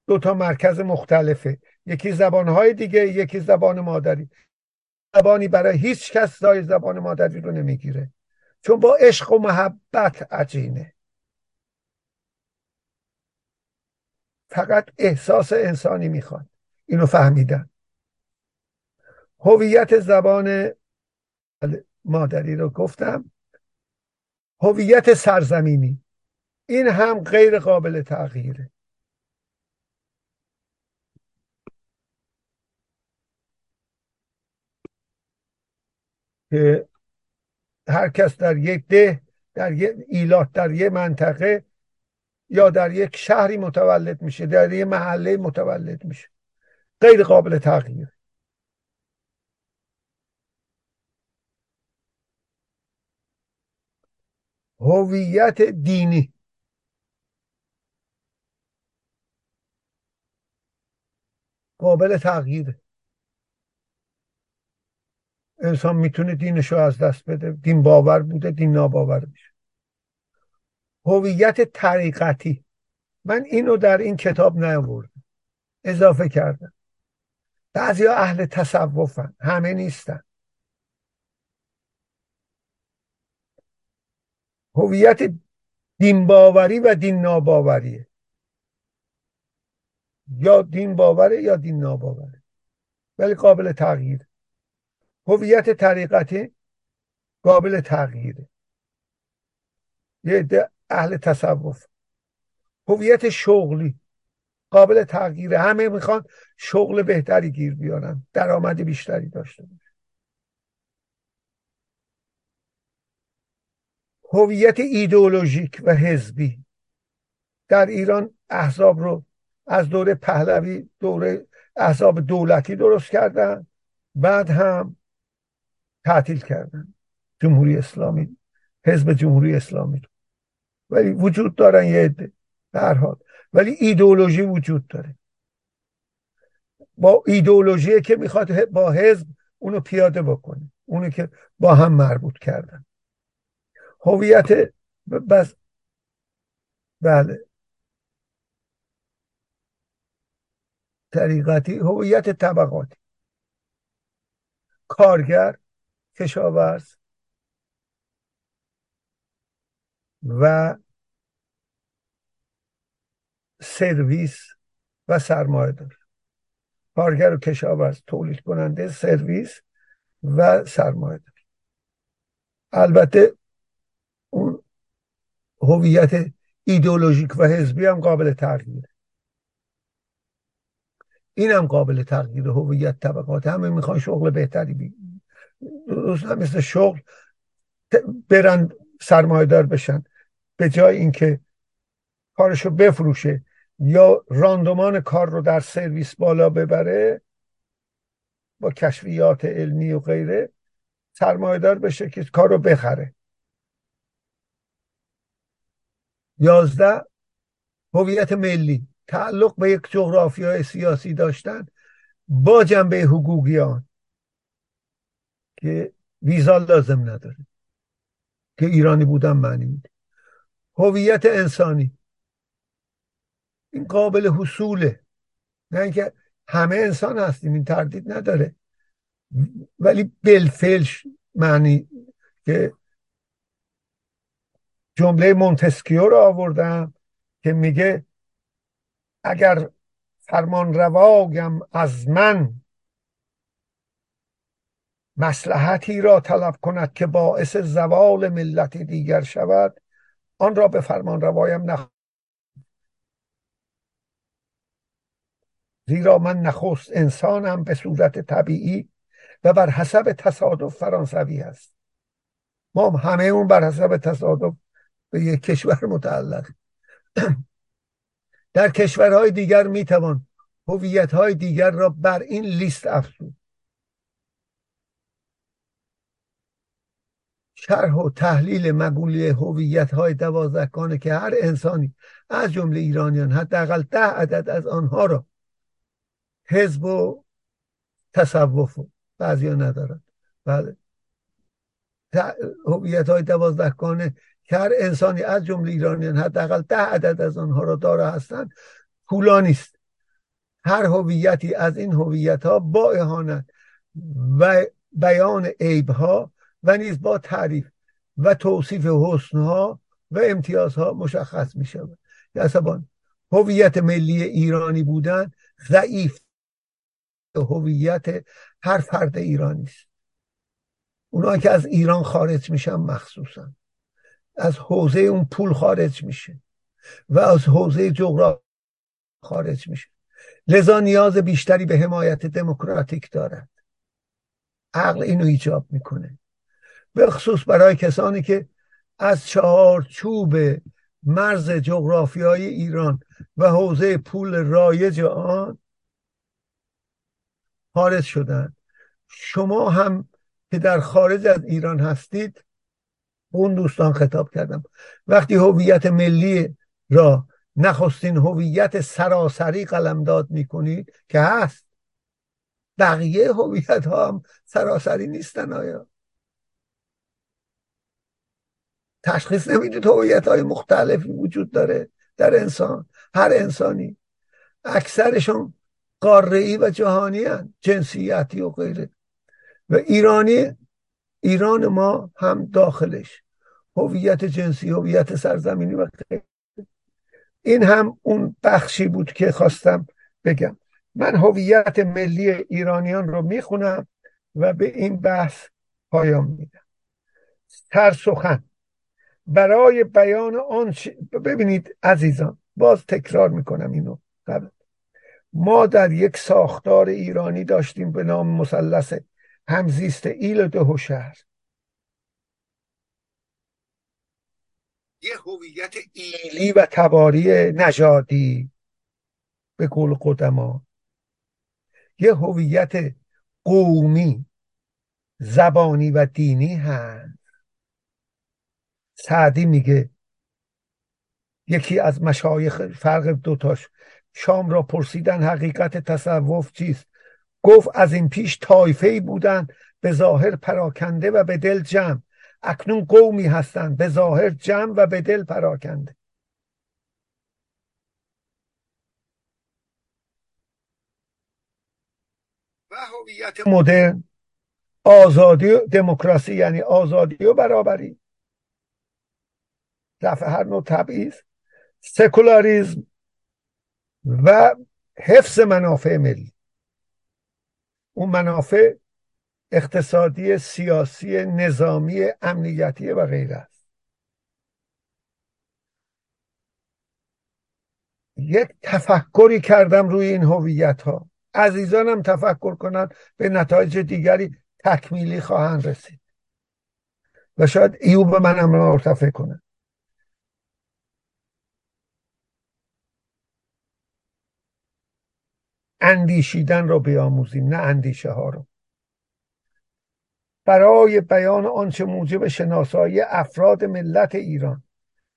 دو تا مرکز مختلفه. یکی زبانهای دیگه یکی زبان مادری. زبانی برای هیچ کس دای زبان مادری رو نمی‌گیره. چون با عشق و محبت عجینه. فقط احساس انسانی می‌خواد. اینو فهمیدن. هویت زبان مادری رو گفتم. هویت سرزمینی. این هم غیر قابل تغییره. که هر کس در یک ده در یک ایلات در یک منطقه یا در یک شهری متولد میشه در یک محله متولد میشه. غیر قابل تغییر. هویت دینی. قابل تغییر انسان می‌تونه دینش رو از دست بده. دین باور بوده دین ناباور میشه. هویت طریقتی. من اینو در این کتاب نیاوردم. اضافه کردم. بعضی اهل تصوفن. همه نیستن. هویت دین باوری و دین ناباوریه. یا دین باوره یا دین ناباوره. ولی قابل تغییر هویت طریقتی قابل تغییره یه عده اهل تصوف. هویت شغلی قابل تغییره. همه می‌خوان شغل بهتری گیر بیارن. درآمد بیشتری داشته باشه. هویت ایدئولوژیک و حزبی. در ایران احزاب رو از دوره پهلوی دوره احزاب دولتی درست کردن. بعد هم تعطیل کردن. جمهوری اسلامی حزب جمهوری اسلامی رو. ولی وجود دارن یه عده هر حال. ولی ایدئولوژی وجود داره. با ایدئولوژی که می‌خواد با حزب اونو پیاده بکنه. اونو که با هم مربوط کردن. هویت بس بله. طریقتی هویت طبقاتی. کارگر کشاورز و سرویس و سرمایه دار کارگر و کشاورز تولید کننده سرویس و سرمایه دار البته اون هویت ایدولوژیک و حزبی هم قابل تغییره. این هم قابل تغییر هویت طبقات. همه می‌خوان شغل بهتری درست مثل شغل برن سرمایدار بشن. به جای اینکه کارشو بفروشه یا راندمان کار رو در سرویس بالا ببره با کشفیات علمی و غیره سرمایدار بشه که کار رو بخره. یازده هویت ملی. تعلق به یک جغرافیای سیاسی داشتن با جنبه حقوقیان. که ویزا لازم نداره. که ایرانی بودن معنی میده. هویت انسانی. این قابل حصوله. نه اینکه همه انسان هستیم این تردید نداره. ولی بلفلش معنی که جمله مونتسکیو رو آوردم که میگه اگر فرمان روایم از من مسلحتی را طلب کند که باعث زوال ملت دیگر شود. آن را به فرمان روایم نخ زیرا من نخست انسانم به صورت طبیعی و بر حسب تصادف فرانسوی هست ما همه اون بر حسب تصادف به یک کشور متعلق. در کشورهای دیگر می‌توان هویت های دیگر را بر این لیست افزود. شرح و تحلیل مگولی هویت های دوازدهگانه که هر انسانی از جمله ایرانیان حداقل ده عدد از آنها را حزب و تصوف و بعضی ندارد بله. هویت های دوازدهگانه که هر انسانی از جمله ایرانیان حداقل ده عدد از آنها را داره هستند طولانی است هر هویتی از این هویت ها با اهانت و بیان عیب ها و نیز با تعریف و توصیف حسن ها و امتیازها مشخص می شود یعصبان هویت ملی ایرانی بودن ضعیف. هویت هر فرد ایرانی است. اونایی که از ایران خارج میشن مخصوصا. از حوزه اون پول خارج میشه و از حوزه جغرافی خارج میشه. لذا نیاز بیشتری به حمایت دموکراتیک دارد. عقل اینو ایجاب می‌کنه. به خصوص برای کسانی که از چهارچوب مرز جغرافیایی ایران و حوزه پول رایج آن خارج شدن شما هم که در خارج از ایران هستید اون دوستان خطاب کردم. وقتی هویت ملی را نخستین هویت سراسری قلمداد می‌کنید که هست. بقیه هویت ها هم سراسری نیستن آیا؟ تشخیص نمی‌دید هویت های مختلفی وجود داره در انسان. هر انسانی اکثرشون قاره و جهانی هن. جنسیتی و غیره. و ایرانی ایران ما هم داخلش. هویت جنسی هویت سرزمینی و غیره. این هم اون بخشی بود که خواستم بگم. من هویت ملی ایرانیان رو می‌خونم و به این بحث پایان میدم. تر سخن برای بیان آن ببینید عزیزان باز تکرار می‌کنم اینو قبل. ما در یک ساختار ایرانی داشتیم به نام مثلث همزیست ایل و شهر یه هویت ایلی و تباری نژادی به قول قدما. یه هویت قومی زبانی و دینی هست. سعدی میگه یکی از مشایخ فرق دوتاش شام را پرسیدن حقیقت تصوف چیست؟ گفت از این پیش تایفه بودن به ظاهر پراکنده و به دل جمع. اکنون قومی هستند به ظاهر جمع و به دل پراکنده. و هویت مدرن آزادی و دموکراسی یعنی آزادی و برابری. رفع هر نوع تبعیض سکولاریزم و حفظ منافع ملی. اون منافع اقتصادی سیاسی نظامی امنیتی و غیره است. یک تفکری کردم روی این هویت ها عزیزانم تفکر کنند به نتایج دیگری تکمیلی خواهند رسید. و شاید ایوب منم مرتفع کنه. اندیشیدن را بیاموزیم نه اندیشه ها رو. برای بیان آنچه موجب شناسایی افراد ملت ایران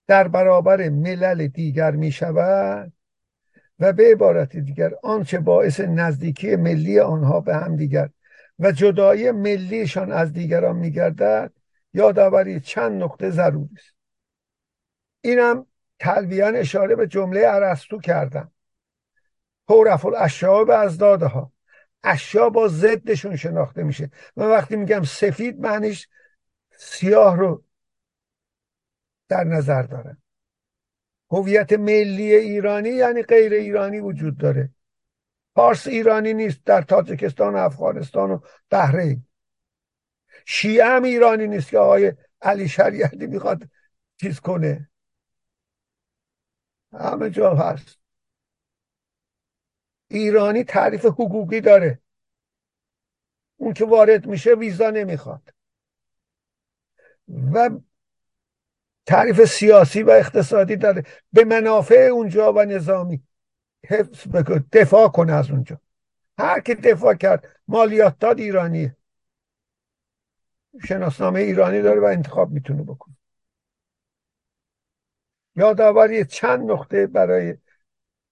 در برابر ملل دیگر می شود و به عبارت دیگر آنچه باعث نزدیکی ملی آنها به هم دیگر و جدایی ملیشان از دیگران میگردد یادآوری چند نقطه ضروری است. اینم تلویان اشاره به جمله ارسطو کردم. هورف الاشیاء به ازدادها اشیا با ضدشون شناخته میشه. و وقتی میگم سفید معنیش سیاه رو در نظر دارن هویت ملی ایرانی یعنی غیر ایرانی وجود داره. پارس ایرانی نیست در تاجکستان و افغانستان و بحرین. شیعه هم ایرانی نیست که آقای علی شریعتی می‌خواد چیز کنه. همه جا هست. ایرانی تعریف حقوقی داره. اون که وارد میشه ویزا نمی‌خواد. و تعریف سیاسی و اقتصادی داره. به منافع اونجا و نظامی. حفظ دفاع کنه از اونجا. هر که دفاع کرد مالیات داد ایرانیه. شناسنامه ایرانی داره و انتخاب می‌تونه بکنه. یادآوری چند نقطه برای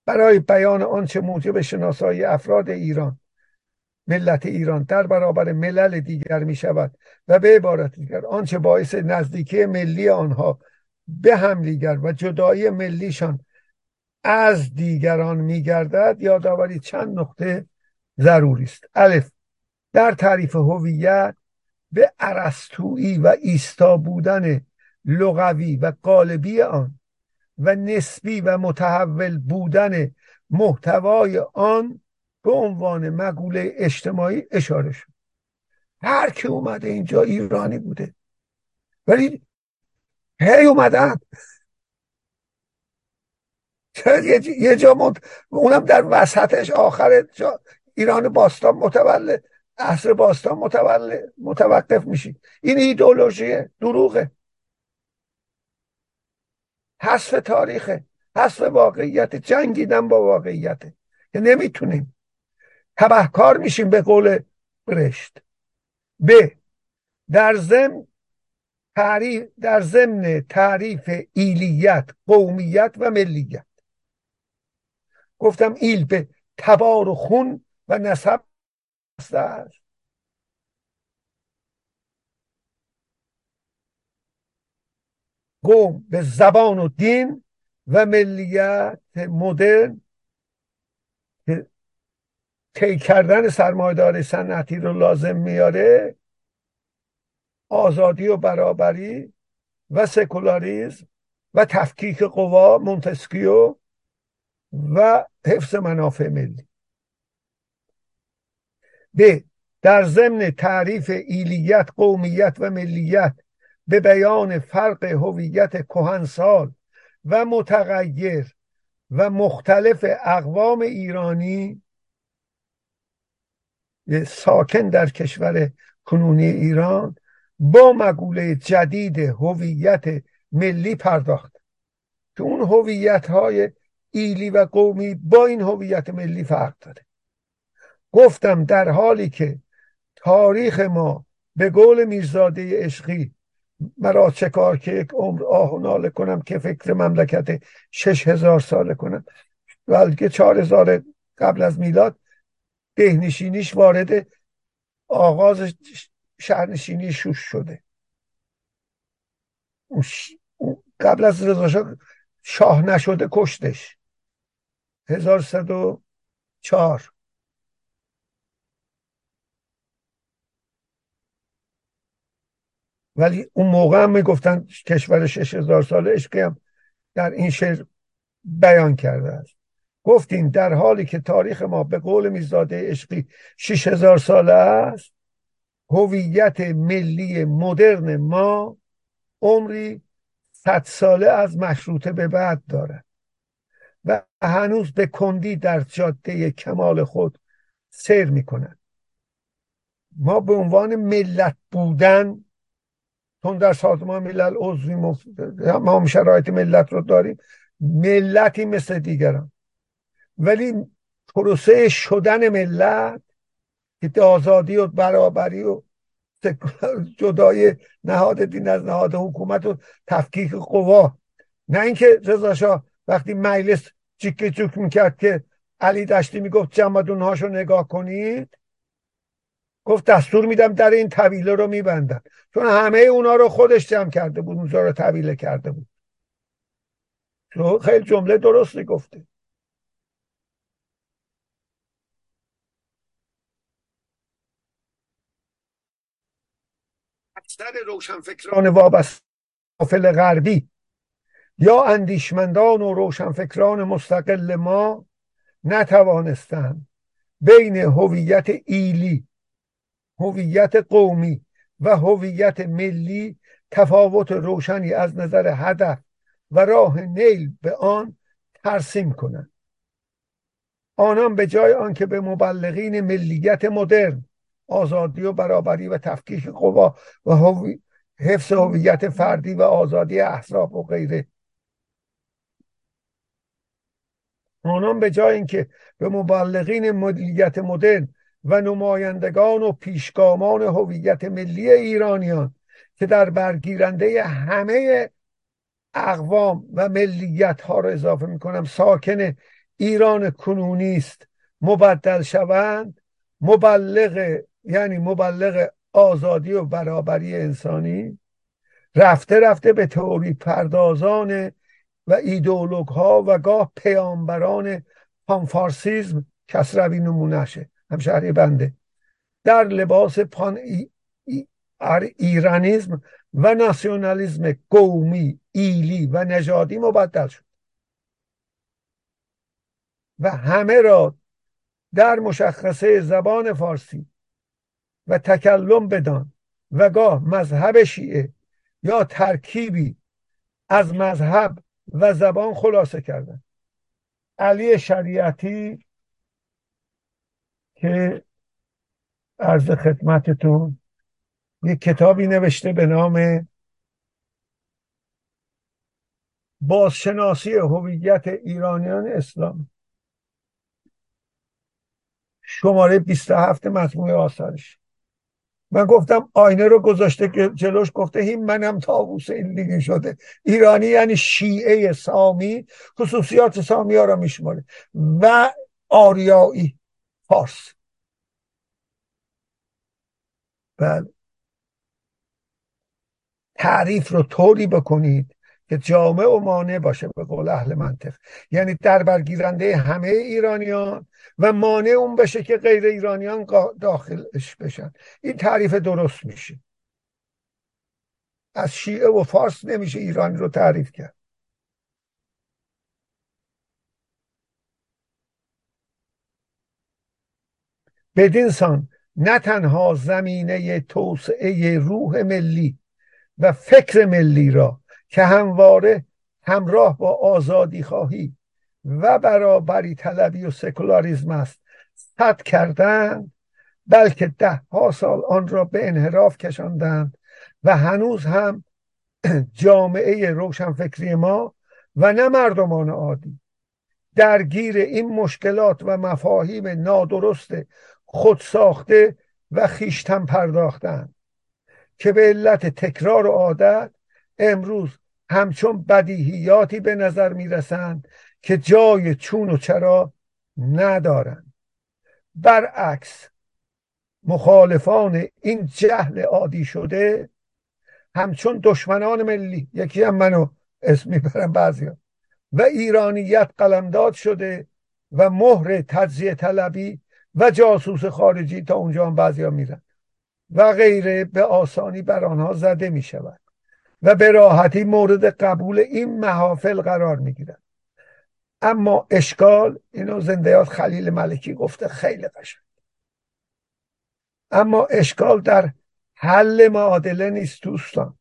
برای بیان آنچه موجب شناسایی افراد ایران ملت ایران در برابر ملل دیگر می شود و به عبارت دیگر آنچه باعث نزدیکی ملی آنها به همدیگر و جدایی ملیشان از دیگران می گردد یادآوری چند نقطه ضروری است. الف در تعریف هویت به ارسطویی و ایستا بودن لغوی و قالبی آن و نسبی و متحول بودن محتوای آن به عنوان مقوله اجتماعی اشاره شد. هر کی اومده اینجا ایرانی بوده. ولی هی اومدن. یه جا مد... اونم در وسطش آخر جا ایران باستان متولد. عصر باستان متولد متوقف میشی. این ایدولوژیه دروغه. حذف تاریخه حذف واقعیت جنگیدن با واقعیته که نمی‌تونیم. تبهکار میشیم به قول برشت. ب. در ضمن تعریف در ضمن تعریف ایلیت قومیت و ملیت. گفتم ایل به تبار و خون و نسب است. قوم به زبان و دین و ملیت مدرن که طی کردن سرمایه‌داری صنعتی رو لازم میاره آزادی و برابری و سکولاریزم و تفکیک قوا مونتسکیو و حفظ منافع ملی. ب در ضمن تعریف ایلیت قومیت و ملیت به بیان فرق هویت کهنسال و متغیر و مختلف اقوام ایرانی ساکن در کشور کنونی ایران با مقوله جدید هویت ملی پرداخت. که اون هویت های ایلی و قومی با این هویت ملی فرق داره. گفتم در حالی که تاریخ ما به قول میرزاده عشقی مرا چه کار که یک عمر آه و ناله کنم که فکر مملکت شش هزار ساله کنم. بلکه چهار هزار قبل از میلاد دهنشینیش وارد آغاز شهرنشینی شوش شده. قبل از رضا شاه نشده کشتش. 1104 ولی اون موقع هم می‌گفتن کشور شش هزار ساله عشقی هم در این شعر بیان کرده است. گفتیم در حالی که تاریخ ما به قول میزاده عشقی شش هزار ساله است هویت ملی مدرن ما عمری صد ساله از مشروطه به بعد دارد و هنوز به کندی در جاده کمال خود سیر می کند ما به عنوان ملت بودن چون در سازمان ملل عضوی ما هم شرایط ملت رو داریم ملتی مثل دیگران. ولی پروسه شدن ملت که آزادی و برابری و جدای نهاد دین از نهاد حکومت و تفکیک قوا. نه اینکه رضا وقتی مجلس چیک چوک می‌کرد که علی دشتی می‌گفت جمدون هاشو نگاه کنید گفت دستور میدم در این طویله رو میبندن چون همه اونا رو خودش جمع کرده بود اونجا رو طویله کرده بود. خیلی جمله درستی گفته. اکثر روشنفکران وابسته غربی. یا اندیشمندان و روشنفکران مستقل ما نتوانستند بین هویت ایلی هویت قومی و هویت ملی تفاوت روشنی از نظر هدف و راه نیل به آن ترسیم کنند. آنان به جای آنکه به مبلغین ملیت مدرن آزادی و برابری و تفکیک قوا و حفظ هویت فردی و آزادی احزاب و غیره. آنان به جای اینکه به مبلغین ملیت مدرن و نمایندگان و پیشگامان هویت ملی ایرانیان که در برگیرنده همه اقوام و ملیت ها رو اضافه می‌کنم ساکن ایران کنونی است. مبدل شوند مبلغ یعنی مبلغ آزادی و برابری انسانی رفته رفته به تئوری پردازان و ایدئولوگ ها و گاه پیامبران پانفارسیزم کسروی نمونهشه. همشهری بنده. در لباس پان ای ایرانیزم و ناسیونالیزم قومی ایلی و نژادی مبدل شد. و همه را در مشخصه زبان فارسی و تکلم بدان و گاه مذهب شیعه یا ترکیبی از مذهب و زبان خلاصه کردن علی شریعتی که عرض خدمتتون یک کتابی نوشته به نام بازشناسی هویت ایرانیان اسلام شماره 27 مجموعه آثارش. من گفتم آینه رو گذاشته که جلوش گفته هیم منم تاووس این دیگه شده. ایرانی یعنی شیعه سامی خصوصیات سامی ها را میشماره. و آریایی. فارس بله. تعریف رو طوری بکنید که جامع و مانع باشه به قول اهل منطق. یعنی در برگیرنده همه ایرانیان و مانع اون بشه که غیر ایرانیان داخلش بشن. این تعریف درست میشه. از شیعه و فارس نمیشه ایرانی رو تعریف کرد. بدین سان نه تنها زمینه توسعه روح ملی و فکر ملی را که همواره همراه با آزادی خواهی و برابری طلبی و سکولاریزم است صد کردند بلکه ده ها سال آن را به انحراف کشاندند و هنوز هم جامعه روشنفکری ما و نه مردمان عادی. درگیر این مشکلات و مفاهیم نادرست خودساخته و خیشتن پرداختند که به علت تکرار و عادت امروز همچون بدیهیاتی به نظر می‌رسند که جای چون و چرا ندارند. برعکس مخالفان این جهل عادی شده همچون دشمنان ملی یکی هم منو اسم می‌برم بعضی و ایرانیت قلمداد شده و مهر تجزیه طلبی و جاسوس خارجی تا اونجا هم بعضی ها میرن. و غیره به آسانی بر آنها زده می شود و به راحتی مورد قبول این محافل قرار می گیرن اما اشکال اینو زندیات خلیل ملکی گفته خیلی قشنگ. اما اشکال در حل معادله نیست دوستان.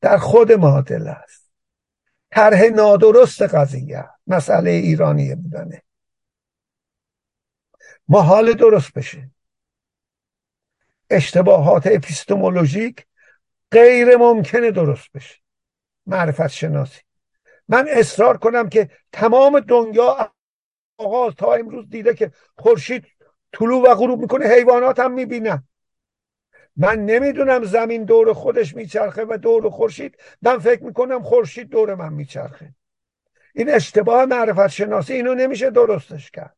در خود معادله است. طرح نادرست قضیه مسئله ایرانی بودنه. ما حال درست بشه. اشتباهات اپیستمولوژیک غیر ممکنه درست بشه. معرفت شناسی. من اصرار کنم که تمام دنیا آغاز تا امروز دیده که خورشید طلوع و غروب می‌کنه حیوانات هم می‌بینن من نمی‌دونم زمین دور خودش میچرخه و دور خورشید. من فکر می‌کنم خورشید دور من میچرخه. این اشتباه معرفت شناسی اینو نمیشه درستش کرد.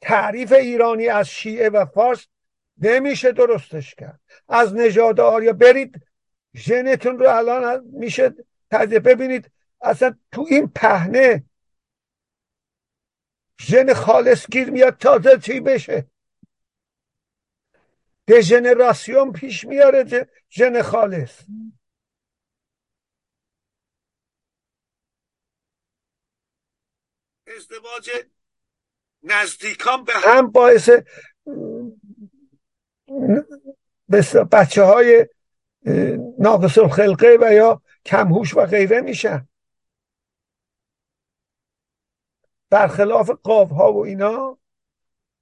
تعریف ایرانی از شیعه و فارس نمیشه درستش کرد. از نژاد آریا برید ژنتون رو الان میشه تجزیه ببینید. اصلا تو این پهنه ژن خالص گیر میاد تازه چی بشه؟ دژنراسیون پیش میاره ژن خالص. ازدواج نزدیکان به هم باعث بچه های ناقص الخلقه و یا کمهوش و غیره میشن. برخلاف قاف ها و اینا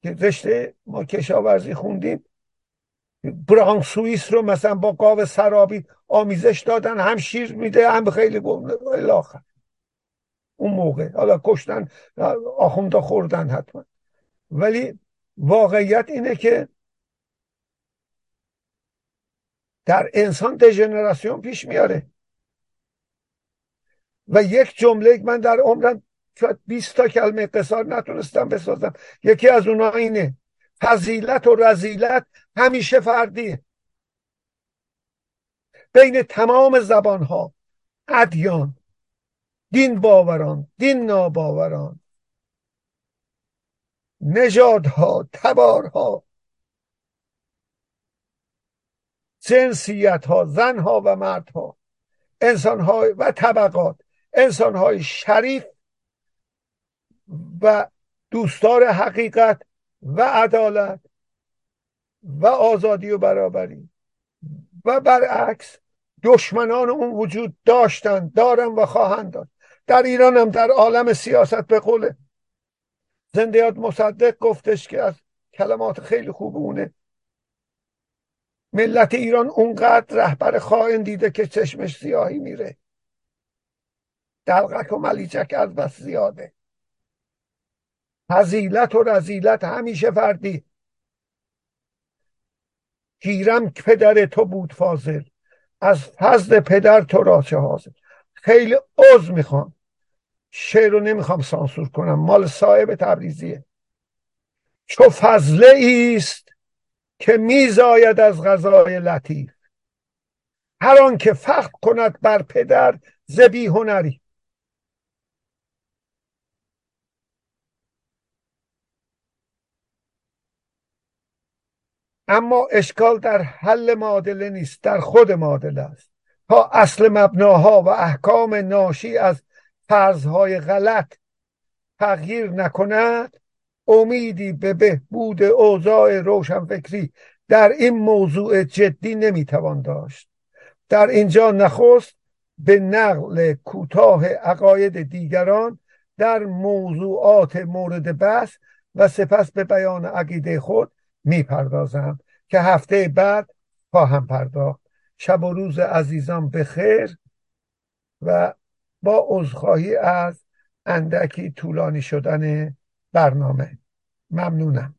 که رشته ما کشاورزی خوندیم بران سوئیس رو مثلا با قاو سرابی آمیزش دادن هم شیر میده هم خیلی الاخر اون موقع. حالا کشتن آخوندا خوردن حتما. ولی واقعیت اینه که در انسان دژنراسیون پیش میاره. و یک جمله من در عمرم شاید 20 تا کلمه قصار نتونستم بسازم. یکی از اونها اینه. فضیلت و رزیلت همیشه فردیه بین تمام زبان ها ادیان. دین باوران دین ناباوران. نژادها تبارها. جنسیت ها زن ها و مرد ها انسان های و طبقات. انسان های شریف و دوستار حقیقت و عدالت و آزادی و برابری. و برعکس دشمنان اون وجود داشتن دارن و خواهند داشت. در ایران هم در عالم سیاست به قول زندیات مصدق گفتش که از کلمات خیلی خوب اونه. ملت ایران اونقدر رهبر خائن دیده که چشمش سیاهی میره. دلغک و ملیچک از بس زیاده. فضیلت و رزیلت همیشه فردی. گیرم پدر تو بود فاضل. از فضل پدر تو را چه حاضر؟ خیلی عضو می‌خوام. شعر رو نمی‌خوام سانسور کنم. مال صاحب تبریزیه. چو فضله است که میزاید از غذای لطیف. هر آن که فخر کند بر پدر زبی هنری. اما اشکال در حل معادله نیست در خود معادله است. تا اصل مبناها و احکام ناشی از فرضهای غلط تغییر نکند امیدی به بهبود اوضاع روشنفکری در این موضوع جدی نمی‌توان داشت. در اینجا نخست به نقل کوتاه عقاید دیگران در موضوعات مورد بحث و سپس به بیان عقیده خود می‌پردازم که هفته بعد خواهم پرداخت. شب و روز عزیزان بخیر و با عذرخواهی از اندکی طولانی شدن برنامه. ممنونم.